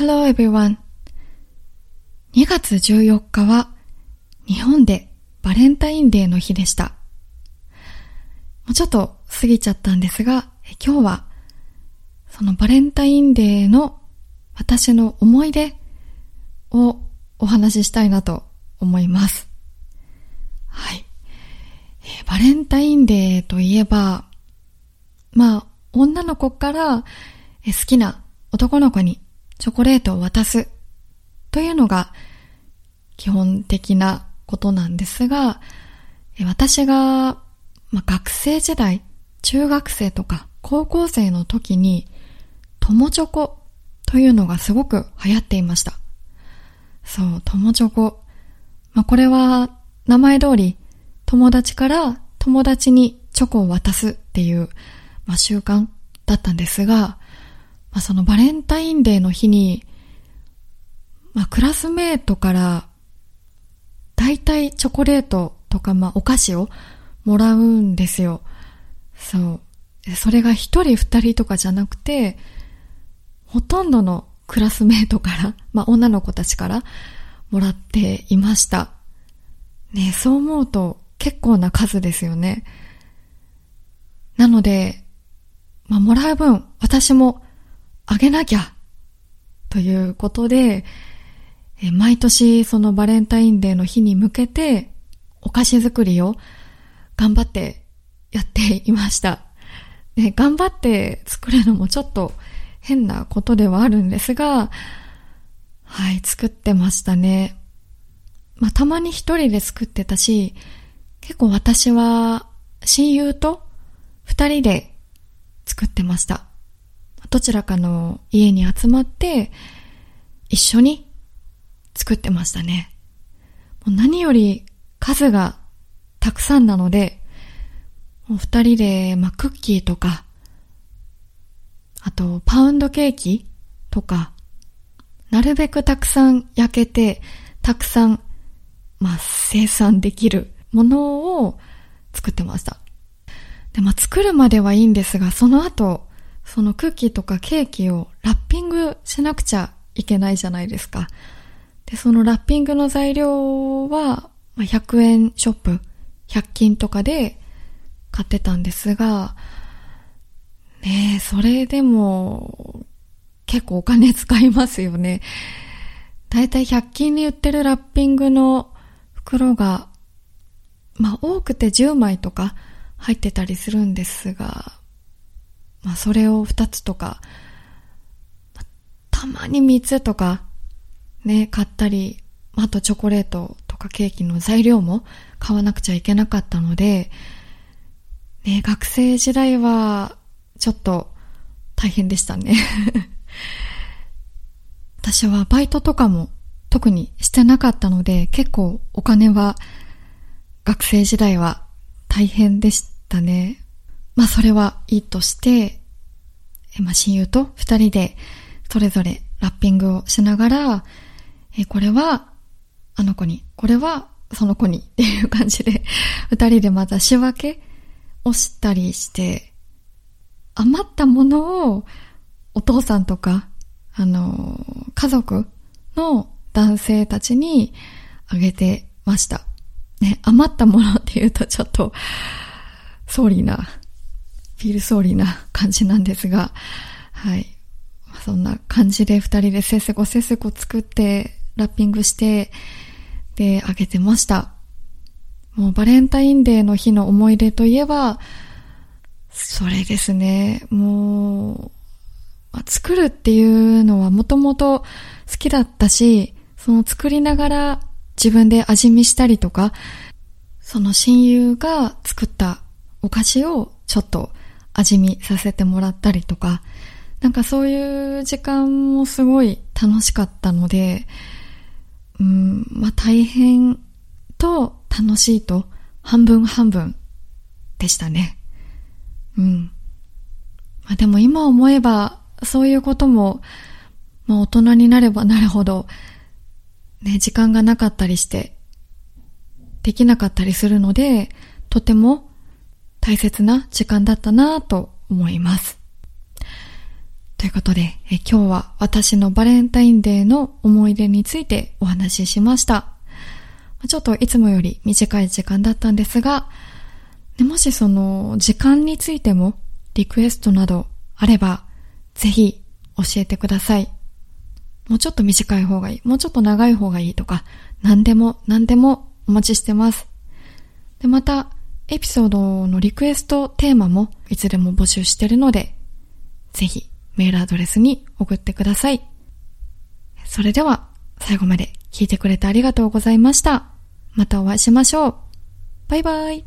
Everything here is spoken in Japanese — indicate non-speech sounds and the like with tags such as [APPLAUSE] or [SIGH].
Hello everyone. 2月14日は日本でバレンタインデーの日でした。もうちょっと過ぎちゃったんですが、今日はそのバレンタインデーの私の思い出をお話ししたいなと思います。はい。えバレンタインデーといえば、まあ、女の子から好きな男の子にチョコレートを渡すというのが基本的なことなんですが、私が、まあ、学生時代、中学生とか高校生の時に、友チョコというのがすごく流行っていました。そう、友チョコ。まあ、これは名前通り友達から友達にチョコを渡すっていう、まあ、習慣だったんですが、まあ、そのバレンタインデーの日に、まあ、クラスメートから大体チョコレートとか、まあ、お菓子をもらうんですよ。そう。それが一人二人とかじゃなくて、ほとんどのクラスメートから、まあ、女の子たちからもらっていました。ねそう思うと結構な数ですよね。なので、まあ、もらう分、私もあげなきゃ、ということで、え毎年そのバレンタインデーの日に向けてお菓子作りを頑張ってやっていました。ね、頑張って作るのもちょっと変なことではあるんですが、はい、作ってましたね。まあ、たまに一人で作ってたし、結構私は親友と二人で作ってました。どちらかの家に集まって一緒に作ってましたね。もう何より数がたくさんなので、もう二人で、まあ、クッキーとか、あとパウンドケーキとか、なるべくたくさん焼けて、たくさん、まあ、生産できるものを作ってました。で、まあ、作るまではいいんですが、その後、そのクッキーとかケーキをラッピングしなくちゃいけないじゃないですか。で、そのラッピングの材料は、まあ、100円ショップ、100均とかで買ってたんですが、ねえ、それでも結構お金使いますよね。だいたい100均に売ってるラッピングの袋がまあ多くて10枚とか入ってたりするんですが、まあそれを2つとか、たまに3つとかね、買ったり、あとチョコレートとかケーキの材料も買わなくちゃいけなかったので、ね、学生時代はちょっと大変でしたね [LAUGHS] 私はバイトとかも特にしてなかったので結構お金は学生時代は大変でしたね。まあそれはいいとして、まあ親友と二人でそれぞれラッピングをしながら、えこれはあの子に、これはその子にっていう感じで、二人でまた仕分けをしたりして、余ったものをお父さんとか、あの、家族の男性たちにあげてました。ね、余ったものっていうとちょっと、sorry な、 feel sorry な感じなんですが、はい。そんな感じで二人でせっせこせっせこ作って、ラッピングして、で、あげてました。もうバレンタインデーの日の思い出といえば、それですね。もう、まあ、作るっていうのはもともと好きだったし、その作りながら自分で味見したりとか、その親友が作ったお菓子をちょっと味見させてもらったりとか、なんかそういう時間もすごい楽しかったので、うん、まあ大変と楽しいと半分半分でしたね。うん。まあでも今思えばそういうことも、まあ大人になればなるほどね、時間がなかったりして、できなかったりするので、とても大切な時間だったなと思います。ということで、え今日は私のバレンタインデーの思い出についてお話ししました。ちょっといつもより短い時間だったんですが、もしその時間についてもリクエストなどあれば、ぜひ教えてください。もうちょっと短い方がいい、もうちょっと長い方がいいとか、何でも何でもお待ちしてます。で、また、エピソードのリクエストテーマもいつでも募集してるので、ぜひメールアドレスに送ってください。それでは最後まで聞いてくれてありがとうございました。またお会いしましょう。バイバイ。